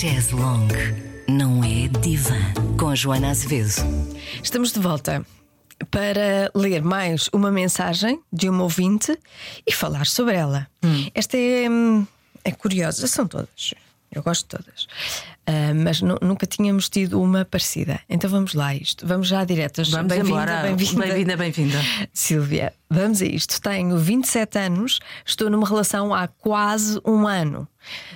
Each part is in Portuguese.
Chaz Long não é divã com Joana Azevedo. Estamos de volta para ler mais uma mensagem de uma ouvinte e falar sobre ela. Esta é, hum, é curiosa, são todas. Eu gosto de todas. Ah, mas nu- nunca tínhamos tido uma parecida. Então vamos lá a isto. Vamos já diretas. Vamos Bem-vinda, bem-vinda. Bem-vinda, bem-vinda. Silvia, vamos a isto. Tenho 27 anos, estou numa relação há quase um ano.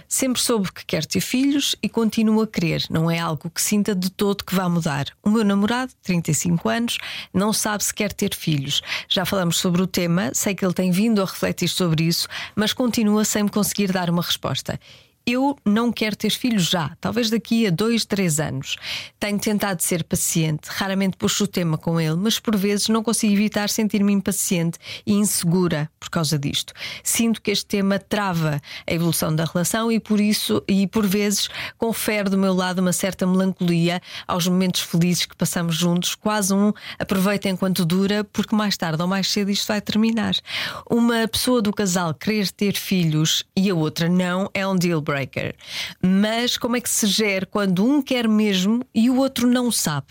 Sempre soube que quero ter filhos e continuo a querer. Não é algo que sinta de todo que vá mudar. O meu namorado, 35 anos, não sabe se quer ter filhos. Já falamos sobre o tema, sei que ele tem vindo a refletir sobre isso, mas continua sem me conseguir dar uma resposta. Eu não quero ter filhos já, talvez daqui a dois, três anos. Tenho tentado ser paciente, raramente puxo o tema com ele, mas por vezes não consigo evitar sentir-me impaciente e insegura por causa disto. Sinto que este tema trava a evolução da relação e por isso, e por vezes, confere do meu lado uma certa melancolia aos momentos felizes que passamos juntos, quase um aproveita enquanto dura, porque mais tarde ou mais cedo isto vai terminar. Uma pessoa do casal querer ter filhos e a outra não é um deal breaker. Mas como é que se gera quando um quer mesmo e o outro não sabe?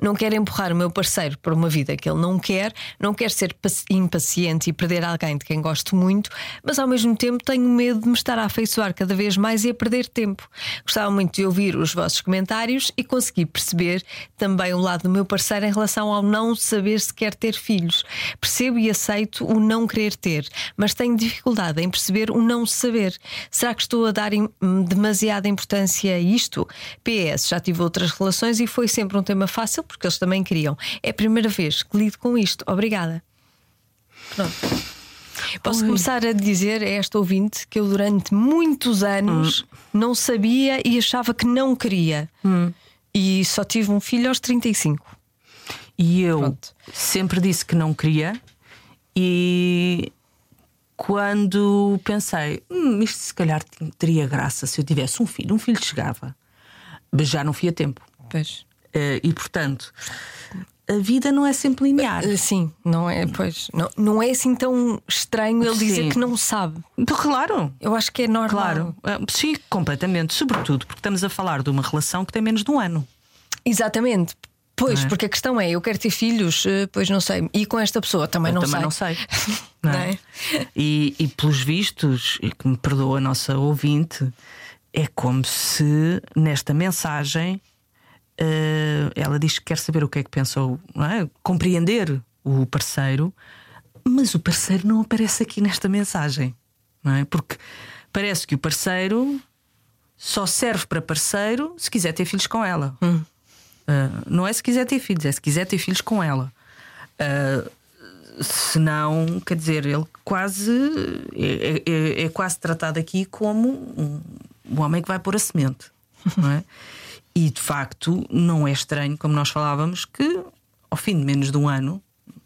Não quer empurrar o meu parceiro para uma vida que ele não quer, não quer ser paci- impaciente e perder alguém de quem gosto muito, mas ao mesmo tempo tenho medo de me estar a afeiçoar cada vez mais e a perder tempo. Gostava muito de ouvir os vossos comentários e conseguir perceber também o lado do meu parceiro em relação ao não saber se quer ter filhos. Percebo e aceito o não querer ter, mas tenho dificuldade em perceber o não saber. Será que estou a dar im- demasiada importância a isto? PS, já tive outras relações e foi sempre um tema fácil porque eles também queriam. É a primeira vez que lido com isto. Obrigada. Pronto. Posso começar a dizer a esta ouvinte que eu durante muitos anos não sabia e achava que não queria. E só tive um filho aos 35. E eu Pronto. sempre disse que não queria, e quando pensei, hum, isto se calhar teria graça se eu tivesse um filho, um filho chegava, mas já não fui a tempo. Pois. Eh, e portanto, a vida não é sempre linear. Sim, não é, pois, não, não é assim tão estranho ele dizer Sim. que não sabe. Claro. Eu acho que é normal. Claro, Eh, sim, completamente. Sobretudo porque estamos a falar de uma relação que tem menos de um ano. Exatamente. Pois, é? porque a questão é: eu quero ter filhos, eh, pois não sei. E com esta pessoa também Eu não também sei. não sei. Não não é? é? E, e pelos vistos, e que me perdoa a nossa ouvinte, é como se nesta mensagem eh, ela diz que quer saber o que é que pensou, é? compreender o parceiro, mas o parceiro não aparece aqui nesta mensagem, não é? Porque parece que o parceiro só serve para parceiro se quiser ter filhos com ela. Uh, não é se quiser ter filhos, é se quiser ter filhos com ela. Uh, senão, quer dizer, ele quase é, é- é quase tratado aqui como um, um homem que vai pôr a semente, não é? E de facto não é estranho, como nós falávamos, que ao fim de menos de um ano.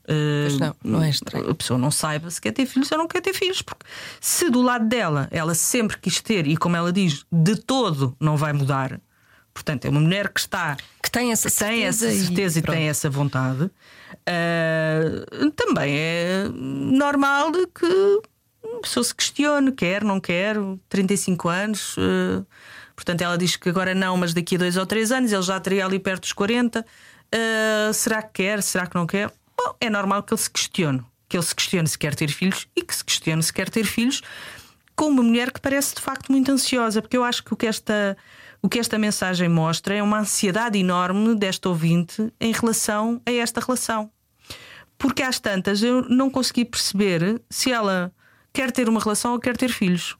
uh, não, não é estranho. A pessoa não saiba se quer ter filhos ou não quer ter filhos, porque se do lado dela ela sempre quis ter e, como ela diz, de todo não vai mudar, portanto, é uma mulher que está Que tem essa que tem essa certeza certeza e, pronto. tem essa vontade, ah, também é normal que a pessoa se questione, quer, não quer, 35 anos. ah, portanto, ela diz que agora não, mas daqui a dois ou três anos ele já teria ali perto dos 40. ah, será que quer? Será que não quer? Bom, é normal que ele se questione. Que ele se questione se quer ter filhos e que se questione se quer ter filhos com uma mulher que parece de facto muito ansiosa, porque eu acho que o que esta, o que esta mensagem mostra é uma ansiedade enorme desta ouvinte em relação a esta relação. Porque às tantas eu não consegui perceber se ela quer ter uma relação ou quer ter filhos.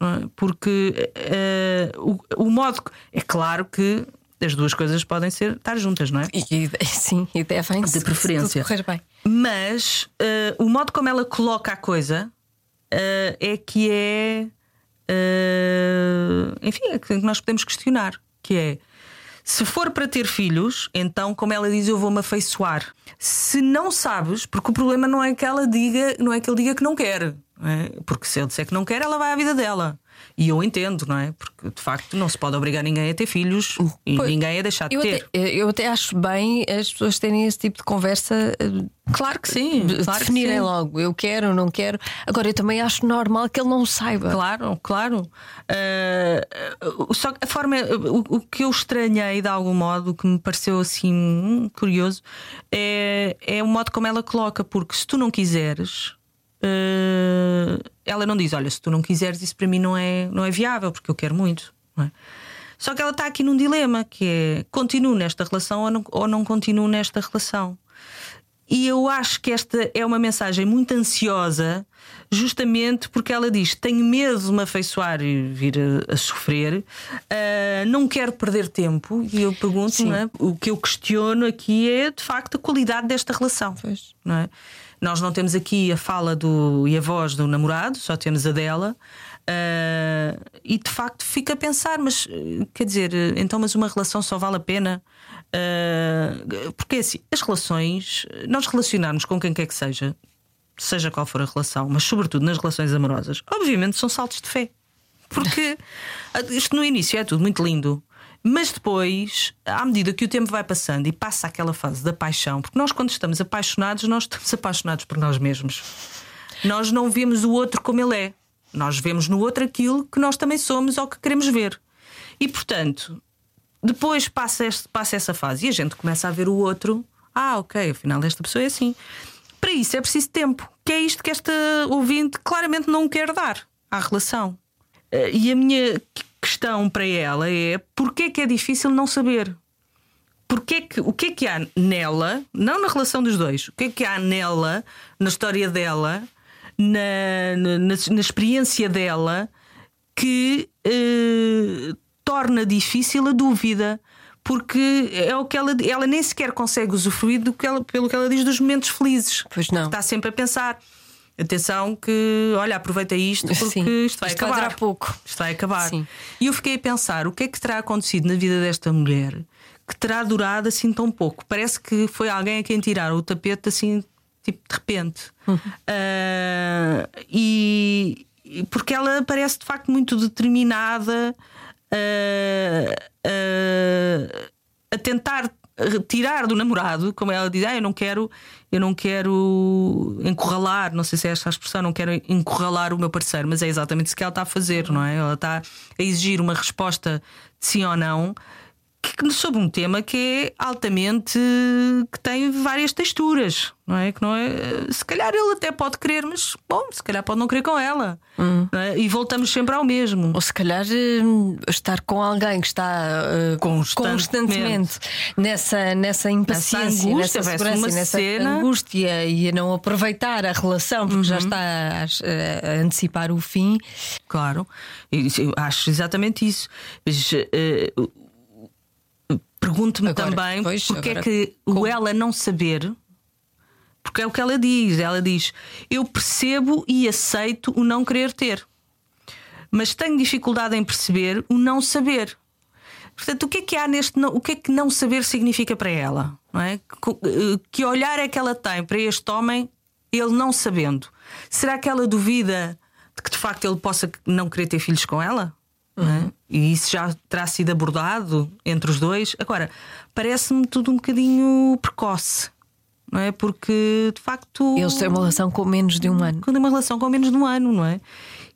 é? Porque eh, o, o modo. É claro que as duas coisas podem ser estar juntas, não é? E, e- sim, e devem De se- se preferência. correr bem. Mas eh, o modo como ela coloca a coisa eh, é que é. Eh, enfim, é que nós podemos questionar. Que é. Se for para ter filhos, então, como ela diz, eu vou-me afeiçoar. Se não sabes, porque o problema não é que ela diga, não é que ele diga que não quer. não é? Porque se ele disser que não quer, ela vai à vida dela. E eu entendo, não é? Porque de facto não se pode obrigar ninguém a ter filhos e Pois, ninguém a deixar de Eu ter. até, eu até acho bem as pessoas terem esse tipo de conversa. eh, Claro que sim, claro que definirem sim. logo, eu quero, não quero. Agora, eu também acho normal que ele não saiba. Claro, claro. Ah, só que a forma, o, o que eu estranhei de algum modo, o que me pareceu assim hum, curioso, é, é o modo como ela coloca, porque se tu não quiseres. Ah, ela não diz, olha, se tu não quiseres, isso para mim não é, não é viável, porque eu quero muito. é? Só que ela está aqui num dilema que é continuo nesta relação ou não, ou não continuo nesta relação. E eu acho que esta é uma mensagem muito ansiosa, justamente porque ela diz: tenho medo de me afeiçoar e vir a, a sofrer, ah, não quero perder tempo. E eu pergunto, é? o que eu questiono aqui é de facto a qualidade desta relação. Pois. Não é? Nós não temos aqui a fala do, e a voz do namorado, só temos a dela. Ah, e de facto fica a pensar, mas eh, quer dizer, eh, então, mas uma relação só vale a pena? Ah, porque assim, as relações, nós relacionarmos com quem quer que seja, seja qual for a relação, mas sobretudo nas relações amorosas, obviamente são saltos de fé. Porque ah, isto no início é tudo muito lindo. Mas depois, à medida que o tempo vai passando e passa aquela fase da paixão, porque nós, quando estamos apaixonados, nós estamos apaixonados por nós mesmos. Nós não vemos o outro como ele é. Nós vemos no outro aquilo que nós também somos ou que queremos ver. E portanto, depois passa, este- passa essa fase e a gente começa a ver o outro. Ah, ok, afinal esta pessoa é assim. Para isso é preciso tempo, que é isto que esta ouvinte claramente não quer dar à relação. Eh, E a minha questão para ela é: porquê que é difícil não saber? Porquê que, o que é que há nela, não na relação dos dois, o que é que há nela, na história dela, na, na, na- experiência dela, que eh, torna difícil a dúvida? Porque é o que ela, ela nem sequer consegue usufruir do que ela, pelo que ela diz dos momentos felizes. Pois não. Está sempre a pensar. Atenção que, olha, aproveita isto porque Sim. isto vai Isto vai acabar. durar pouco. Isto vai acabar. Sim. E eu fiquei a pensar o que é que terá acontecido na vida desta mulher que terá durado assim tão pouco. Parece que foi alguém a quem tiraram o tapete assim, tipo de repente. Uhum. E e porque ela parece de facto muito determinada ah, ah, a tentar tirar do namorado, como ela diz, ah, eu não quero, eu não quero encurralar, não sei se é esta a expressão, não quero encurralar o meu parceiro, mas é exatamente isso que ela está a fazer, não é? Ela está a exigir uma resposta de sim ou não que, sobre um tema que é altamente que tem várias texturas, não é? Que não é se calhar ele até pode querer, mas bom, se calhar pode não querer com ela. não é? E voltamos sempre ao mesmo. Ou se calhar hum, estar com alguém que está uh, Constantemente. constantemente nessa, nessa impaciência, angústia, nessa segurança, nessa cena. angústia e a não aproveitar a relação porque já está a, a antecipar o fim. Claro, acho exatamente isso. Mas eh, pergunto-me também pois, porque é agora, que como? o ela não saber, porque é o que ela diz. Ela diz: Eu percebo e aceito o não querer ter, mas tenho dificuldade em perceber o não saber. Portanto, o que é que há neste não, o que é que não saber significa para ela? Não é? Que, eh, que olhar é que ela tem para este homem, ele não sabendo? Será que ela duvida de que de facto ele possa não querer ter filhos com ela? Não é? E isso já terá sido abordado entre os dois. Agora, parece-me tudo um bocadinho precoce, não é? Porque de facto. Eles têm uma relação com menos de um ano. Quando é uma relação com menos de um ano, não é?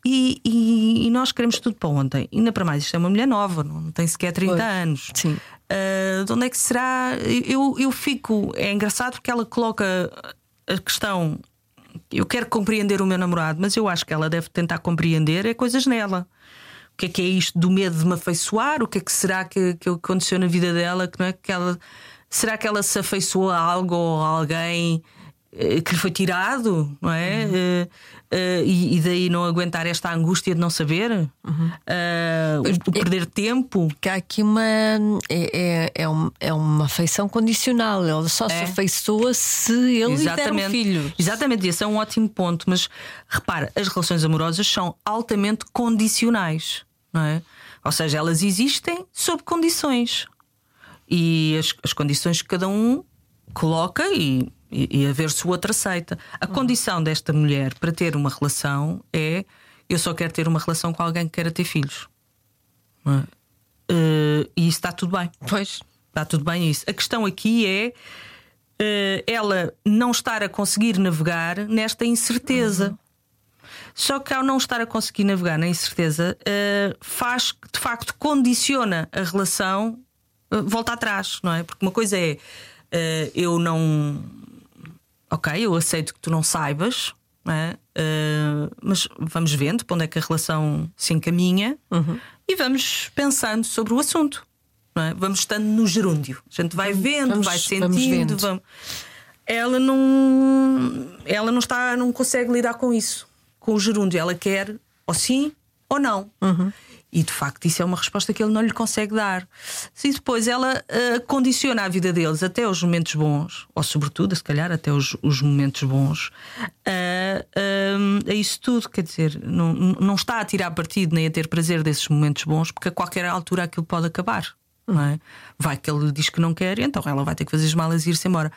E, e- e nós queremos tudo para ontem. Ainda para mais, isto é uma mulher nova, não tem sequer 30 Pois. anos. Sim. Ah, de onde é que será? Eu, eu fico. É engraçado porque ela coloca a questão. Eu quero compreender o meu namorado, mas eu acho que ela deve tentar compreender é coisas nela. O que é que é isto do medo de me afeiçoar? O que é que será que, que aconteceu na vida dela? Que não é que ela, será que ela se afeiçoou a algo ou a alguém eh, que lhe foi tirado? Não é? Eh, eh, e, e daí não aguentar esta angústia de não saber? Eh, o, o perder tempo? Que há aqui uma. É, é, é, um- é uma afeição condicional. Ele só se É. afeiçoa se ele lhe der um filho. Exatamente, esse é um ótimo ponto. Mas repara, as relações amorosas são altamente condicionais, não é? Ou seja, elas existem sob condições. E as, as condições que cada um coloca, e e, e a ver se o outro aceita. A condição desta mulher para ter uma relação é eu só quero ter uma relação com alguém que queira ter filhos. É? Eh, e isso está tudo bem. Pois. Está tudo bem isso. A questão aqui é eh, ela não estar a conseguir navegar nesta incerteza. Só que ao não estar a conseguir navegar na incerteza, eh, faz de facto condiciona a relação, eh, volta atrás, não é? Porque uma coisa é eh, eu não. Ok, eu aceito que tu não saibas, não é? Mas vamos vendo para onde é que a relação se encaminha e vamos pensando sobre o assunto. não é? Vamos estando no gerúndio. A gente vai vendo, vamos- vai vamos sentindo, vendo. vamos- ela não ela não está não consegue lidar com isso com o gerúndio ela quer ou sim ou não e de facto isso é uma resposta que ele não lhe consegue dar e depois ela ah, condiciona a vida deles até os momentos bons ou sobretudo se calhar até os, os momentos bons a, a- a isso tudo quer dizer não, não está a tirar partido nem a ter prazer desses momentos bons porque a qualquer altura aquilo pode acabar não é? Vai que ele diz que não quer, então ela vai ter que fazer as malas e ir-se embora.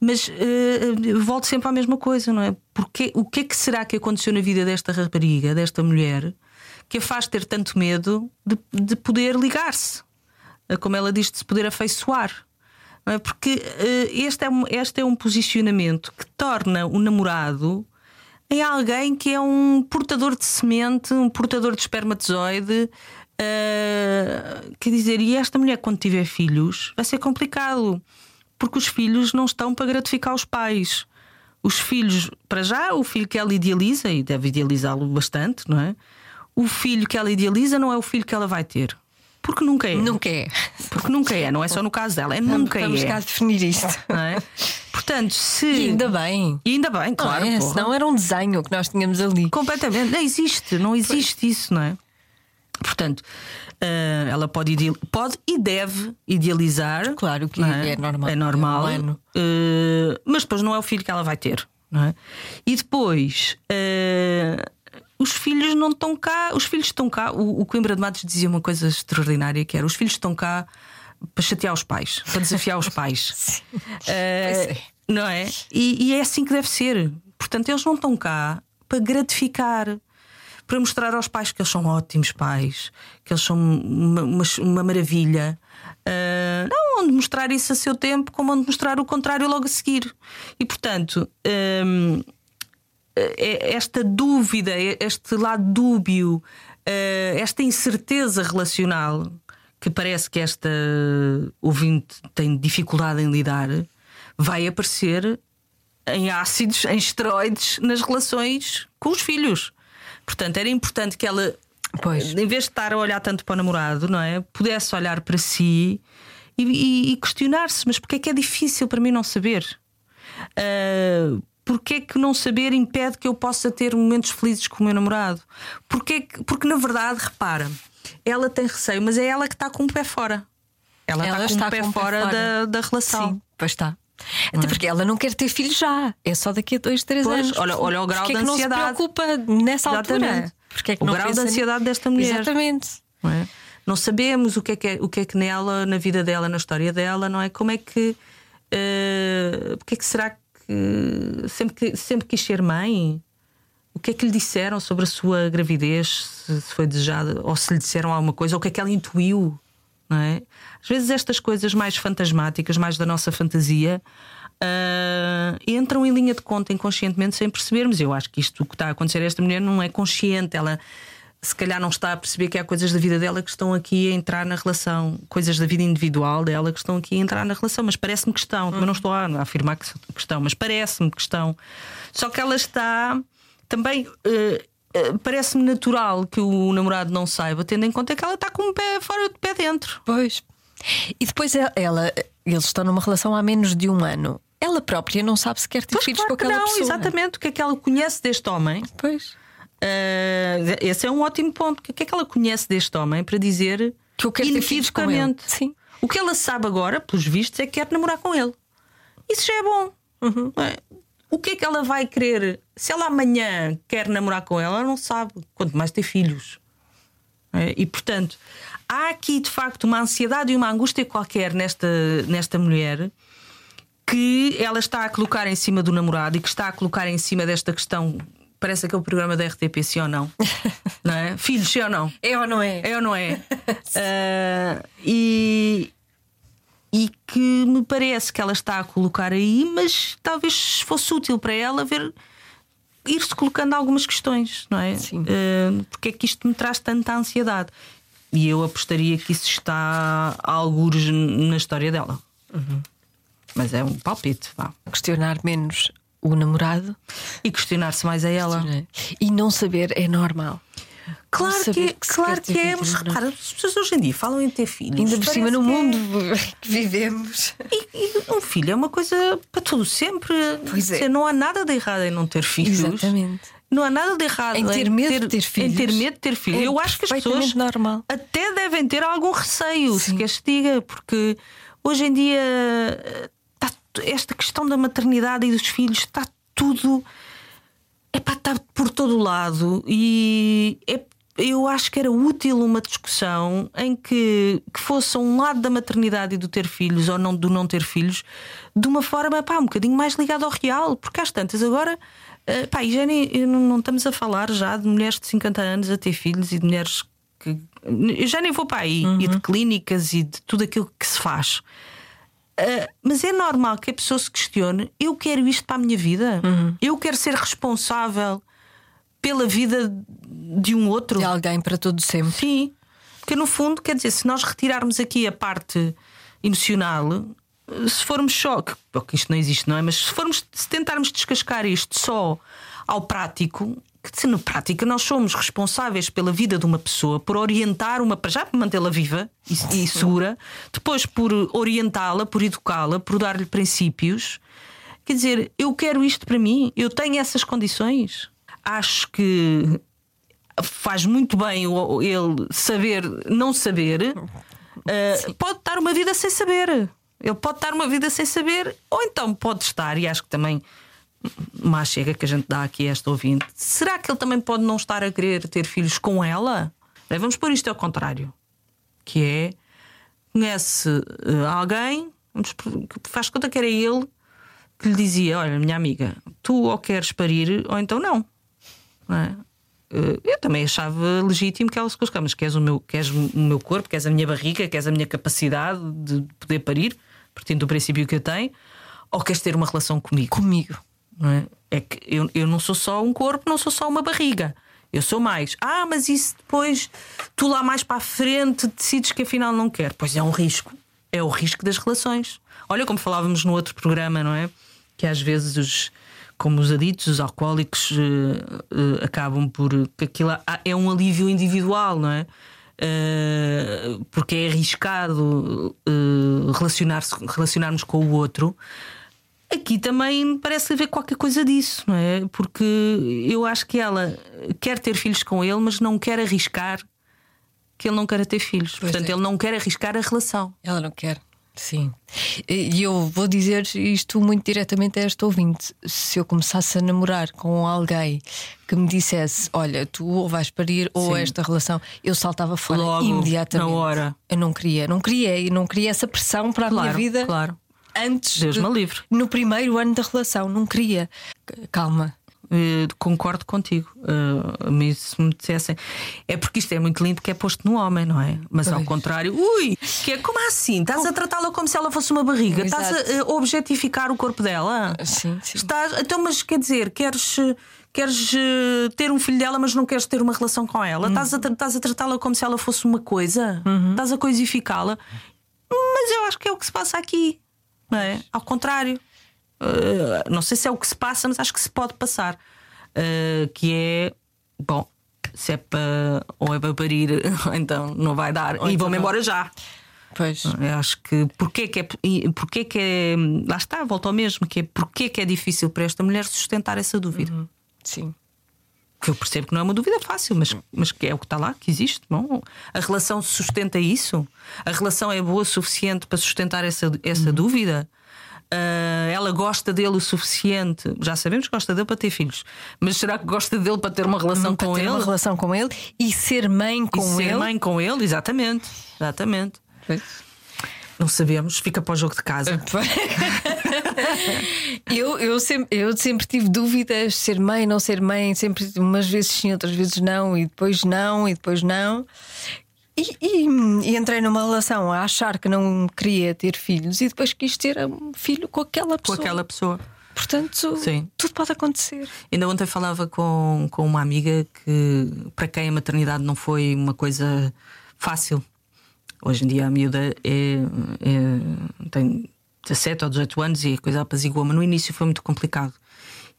Mas eh, volto sempre à mesma coisa, não é? Porque, o que é que será que aconteceu na vida desta rapariga, desta mulher, que a faz ter tanto medo de, de poder ligar-se? Eh, Como ela diz, de se poder afeiçoar. Não é? Porque eh, este, é um, este é um posicionamento que torna o namorado em alguém que é um portador de semente, um portador de espermatozoide. eh, quer dizer, e esta mulher, quando tiver filhos, vai ser complicado, porque os filhos não estão para gratificar os pais. Os filhos, para já, o filho que ela idealiza, e deve idealizá-lo bastante, não é? O filho que ela idealiza não é o filho que ela vai ter. Porque nunca é. Nunca é. Porque nunca é, não é só no caso dela, é nunca Vamos é. cá definir isto. Não é? Portanto, se. E ainda bem. E ainda bem, claro. não é? Senão era um desenho que nós tínhamos ali. Completamente. Não existe, não existe isso, não é? Portanto, eh, ela pode, ideal- pode e deve idealizar. Claro que não é normal. É normal. É. Eh, mas depois não é o filho que ela vai ter. Não é? E depois. eh, os filhos não estão cá, os filhos estão cá. O, o Coimbra de Matos dizia uma coisa extraordinária que era: os filhos estão cá para chatear os pais, para desafiar os pais. É. Não é? E, e é assim que deve ser. Portanto, eles não estão cá para gratificar, para mostrar aos pais que eles são ótimos pais, que eles são uma, uma, uma maravilha. Ah, não, onde mostrar isso a seu tempo, como onde mostrar o contrário logo a seguir. E portanto. hum, é- esta dúvida, este lado dúbio, eh, esta incerteza relacional que parece que esta ouvinte tem dificuldade em lidar, vai aparecer em ácidos, em esteroides nas relações com os filhos. Portanto, era importante que ela, Pois. em vez de estar a olhar tanto para o namorado, não é? Pudesse olhar para si e, e- e questionar-se: mas porquê é que é difícil para mim não saber? Uh, Porquê é que não saber impede que eu possa ter momentos felizes com o meu namorado? Porquê que- porque, na verdade, repara, ela tem receio, mas é ela que está com o pé fora. Ela, Ela está com o pé fora, Da, da relação. Sim, pois está. Até porque ela não quer ter filhos já. É só daqui a dois, três Pois, anos. olha- olha o grau Porquê de é que não se ansiedade. preocupa nessa altura? Exatamente. Porquê é que O não grau de ansiedade desta mulher. Exatamente. não é? Não sabemos o que é que, é, o que é que nela, na vida dela, na história dela, não é? Como é que. eh, porque é que será que sempre, que sempre quis ser mãe? O que é que lhe disseram sobre a sua gravidez? Se foi desejada ou se lhe disseram alguma coisa? Ou o que é que ela intuiu? Não é? Às vezes estas coisas mais fantasmáticas, mais da nossa fantasia, ah, entram em linha de conta inconscientemente sem percebermos. Eu acho que isto que está a acontecer a esta mulher não é consciente. Ela se calhar não está a perceber que há coisas da vida dela que estão aqui a entrar na relação, coisas da vida individual dela que estão aqui a entrar na relação, mas parece-me que estão. Eu não estou a afirmar que estão, mas parece-me que estão. Só que ela está também. eh, Parece-me natural que o namorado não saiba, tendo em conta que ela está com um pé fora de pé dentro. Pois. E depois ela, eles estão numa relação há menos de um ano. Ela própria não sabe se quer ter Pois filhos claro com que aquela não, pessoa. exatamente. O que é que ela conhece deste homem? Pois. Eh, esse é um ótimo ponto. O que é que ela conhece deste homem para dizer Que eu quero ter filhos com ele. inequivocamente? Sim. O que ela sabe agora, pelos vistos, é que quer namorar com ele. Isso já é bom. Uhum. é? O que é que ela vai querer? Se ela amanhã quer namorar com ela, ela não sabe. Quanto mais ter filhos. é? E portanto, há aqui de facto uma ansiedade e uma angústia qualquer nesta, nesta mulher que ela está a colocar em cima do namorado e que está a colocar em cima desta questão. Parece aquele programa da RTP, sim ou não? não é? Filhos, sim ou não? É ou não é? É ou não é? uh, e, e que me parece que ela está a colocar aí, mas talvez fosse útil para ela ver ir-se colocando algumas questões, não é? Sim. Uh, porque é que isto me traz tanta ansiedade? E eu apostaria que isso está a algures na história dela. Uhum. Mas é um palpite, vá. Questionar menos o namorado e questionar-se mais a ela. E não saber é normal. Claro que, é, que claro que é, mas repara, as pessoas hoje em dia falam em ter filhos. Ainda por cima no mundo é... que vivemos. E, e, um filho é uma coisa para tudo sempre. Pois é. Não há nada de errado em não ter filhos. Exatamente. Não há nada de errado em ter medo ter, de ter filhos. Em ter medo de ter filhos. É Eu acho que as pessoas normal. até devem ter algum receio, Sim. se queres diga, porque hoje em dia está, esta questão da maternidade e dos filhos está tudo. Epá, está por todo o lado e é, eu acho que era útil uma discussão em que, que fosse um lado da maternidade e do ter filhos ou não do não ter filhos de uma forma pá, um bocadinho mais ligada ao real, porque às tantas agora Uh, pá, e já nem, não, não, estamos a falar já de mulheres de 50 anos a ter filhos e de mulheres que. Eu já nem vou para aí, uhum. e de clínicas e de tudo aquilo que se faz. Uh, mas é normal que a pessoa se questione: eu quero isto para a minha vida? Uhum. Eu quero ser responsável pela vida de um outro? De alguém para todo sempre. Sim. Porque no fundo, quer dizer, se nós retirarmos aqui a parte emocional, se formos só, porque isto não existe, não é? Mas se formos se tentarmos descascar isto só ao prático, que no prática nós somos responsáveis pela vida de uma pessoa, por orientar uma já por mantê-la viva e, e segura, depois por orientá-la, por educá-la, por dar-lhe princípios. Quer dizer, eu quero isto para mim, eu tenho essas condições. Acho que faz muito bem ele saber não saber. Uh, pode estar uma vida sem saber. Ele pode estar uma vida sem saber, ou então pode estar, e acho que também mais chega que a gente dá aqui a esta ouvinte. Será que ele também pode não estar a querer ter filhos com ela? Vamos pôr isto ao contrário, que é conhece uh, alguém, faz conta que era ele que lhe dizia: Olha, minha amiga, tu ou queres parir, ou então não. não é? uh, eu também achava legítimo que ela se colocasse, mas queres o, meu, queres o meu corpo, queres a minha barriga, queres a minha capacidade de poder parir partindo do princípio que eu tenho, ou queres ter uma relação comigo? Comigo. Não é? é que eu, eu não sou só um corpo, não sou só uma barriga. Eu sou mais. Ah, mas isso depois tu lá mais para a frente decides que afinal não quer. Pois é um risco. É o risco das relações. Olha como falávamos no outro programa, não é? Que às vezes os como os aditos, os alcoólicos uh, uh, acabam por que aquilo é um alívio individual, não é? uh, porque é arriscado uh, relacionar relacionarmos com o outro. Aqui também parece haver qualquer coisa disso, não é? Porque eu acho que ela quer ter filhos com ele, mas não quer arriscar que ele não quer ter filhos. Pois Portanto, é. ele não quer arriscar a relação. Ela não quer. Sim. E eu vou dizer isto muito diretamente a este ouvinte. Se eu começasse a namorar com alguém que me dissesse: Olha, tu ou vais parir ou Sim. esta relação, eu saltava fora Logo, imediatamente. Na hora. Eu não queria, não queria e não queria essa pressão para a claro, minha vida. Claro. Antes, Deus me livre. No primeiro ano da relação, não queria. Calma, Uh, concordo contigo. Uh, se me dissessem. É porque isto é muito lindo que é posto no homem, não é? Mas pois. ao contrário, ui, que é como assim? Estás a tratá-la como se ela fosse uma barriga? Exato. Estás a uh, objetificar o corpo dela? Sim, sim. Estás, então, mas quer dizer, queres. Queres ter um filho dela, mas não queres ter uma relação com ela? Uhum. Estás a, estás a tratá-la como se ela fosse uma coisa? Uhum. Estás a coisificá-la? Mas eu acho que é o que se passa aqui, não é? Ao contrário. Uh, não sei se é o que se passa, mas acho que se pode passar. Uh, que é bom, se é para ou é para parir, então não vai dar. Ou e então vou-me embora já. Pois. Eu acho que porque que é, porque que é lá está, volta ao mesmo, que é porque que é difícil para esta mulher sustentar essa dúvida. Uhum. Sim. Que eu percebo que não é uma dúvida fácil, mas, mas que é o que está lá, que existe. Bom, a relação sustenta isso? A relação é boa o suficiente para sustentar essa, essa uhum. dúvida? Uh, ela gosta dele o suficiente. Já sabemos que gosta dele para ter filhos, mas será que gosta dele para ter uma relação para com ter ele? Uma relação com ele e ser mãe com e ele. Ser mãe com ele, exatamente. Exatamente. Pois. Não sabemos, fica para o jogo de casa. eu, eu, sempre, eu sempre tive dúvidas: ser mãe, não ser mãe, sempre umas vezes sim, outras vezes não, e depois não, e depois não. E, e, e, entrei numa relação a achar que não queria ter filhos e depois quis ter um filho com aquela pessoa. Com aquela pessoa. Portanto, Sim. tudo pode acontecer. Ainda ontem falava com, com uma amiga que para quem a maternidade não foi uma coisa fácil. Hoje em dia a miúda é, é, tem 17 ou 18 anos e a coisa apazigou, mas no início foi muito complicado.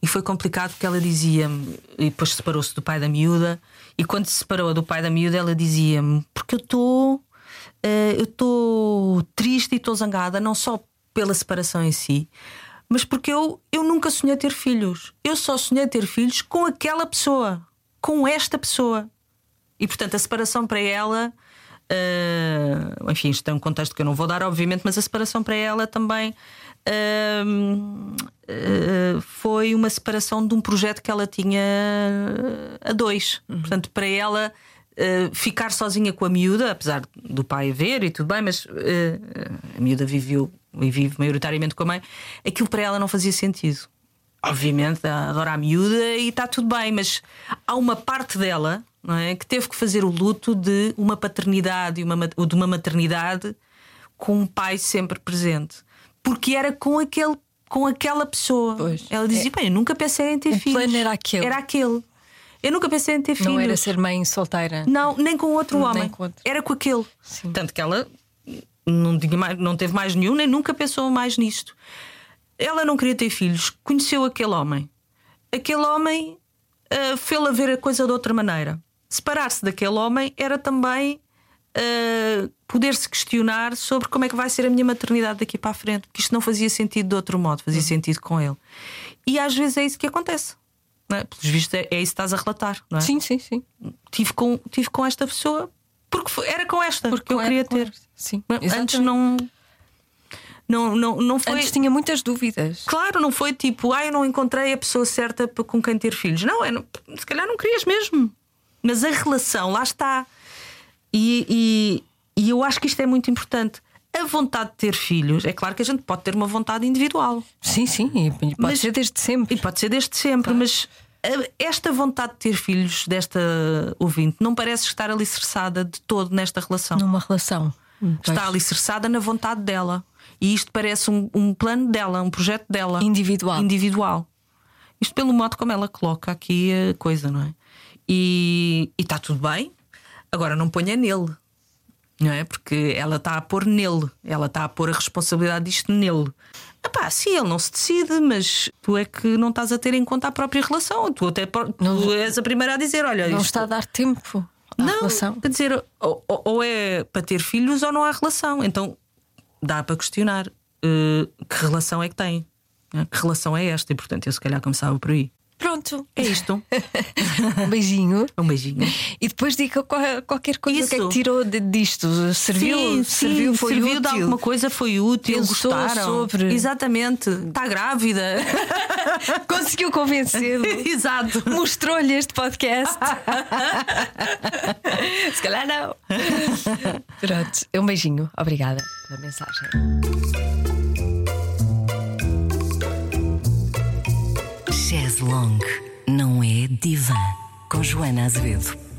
E foi complicado porque ela dizia-me, e depois separou-se do pai da miúda, e quando se separou do pai da miúda, ela dizia-me: Porque eu estou. Uh, eu estou triste e estou zangada, não só pela separação em si, mas porque eu, eu nunca sonhei ter filhos. Eu só sonhei ter filhos com aquela pessoa, com esta pessoa. E portanto, a separação para ela. Uh, enfim, isto é um contexto que eu não vou dar, obviamente, mas a separação para ela também uh, uh, foi uma separação de um projeto que ela tinha a dois. Uhum. Portanto, para ela ficar sozinha com a miúda, apesar do pai ver e tudo bem, mas a miúda viveu e vive maioritariamente com a mãe, aquilo para ela não fazia sentido. Obviamente, adora a miúda e está tudo bem, mas há uma parte dela não é, que teve que fazer o luto de uma paternidade e uma, de uma maternidade com um pai sempre presente. Porque era com aquele com aquela pessoa. Pois. Ela dizia: é. Bem, eu nunca pensei em ter o filhos. O plano era aquele. Era aquele. Eu nunca pensei em ter filhos. Não era ser mãe solteira. Não, nem com outro nem homem. Com outro. Era com aquele. Sim. Tanto que ela não, tinha mais, não teve mais nenhum, nem nunca pensou mais nisto. Ela não queria ter filhos, conheceu aquele homem. Aquele homem uh, fê-la ver a coisa de outra maneira. Separar-se daquele homem era também uh, poder-se questionar sobre como é que vai ser a minha maternidade daqui para a frente, porque isto não fazia sentido de outro modo, fazia uhum. sentido com ele. E às vezes é isso que acontece. Não é? Pelos vistos, é, é isso que estás a relatar, não é? Sim, sim, sim. Tive com, tive com esta pessoa porque era com esta porque que eu queria ter. Sim, Antes não. Não, não, não foi. Antes tinha muitas dúvidas. Claro, não foi tipo, ah, eu não encontrei a pessoa certa com quem ter filhos. Não, é, não, se calhar não querias mesmo. Mas a relação, lá está. E, e, e eu acho que isto é muito importante. A vontade de ter filhos, é claro que a gente pode ter uma vontade individual. Sim, sim, e pode mas, ser desde sempre. E pode ser desde sempre, claro. mas esta vontade de ter filhos desta ouvinte não parece estar alicerçada de todo nesta relação. Numa relação. Pois. Está alicerçada na vontade dela. E isto parece um, um, plano dela, um projeto dela. Individual. Individual. Isto pelo modo como ela coloca aqui a coisa, não é? E está tudo bem. Agora não ponha nele. Não é? Porque ela está a pôr nele. Ela está a pôr a responsabilidade disto nele. Epá, sim, ele não se decide, mas tu é que não estás a ter em conta a própria relação. Tu até tu não, és a primeira a dizer: olha, não isto... está a dar tempo. À não, relação. quer dizer, ou, ou, é para ter filhos ou não há relação. Então dá para questionar uh, que relação é que tem, né? que relação é esta, e portanto eu se calhar começava por aí. Pronto. É isto. um beijinho. Um beijinho. E depois diga qualquer coisa Isso. que é que tirou disto. Serviu? Sim, serviu, foi serviu útil. de alguma coisa, foi útil. Pensou gostaram. sobre. Exatamente. Está grávida. Conseguiu convencê-lo. Exato. Mostrou-lhe este podcast. Se calhar não. Pronto. Um beijinho. Obrigada pela mensagem. Chaz Long não é divã com Joana Azevedo.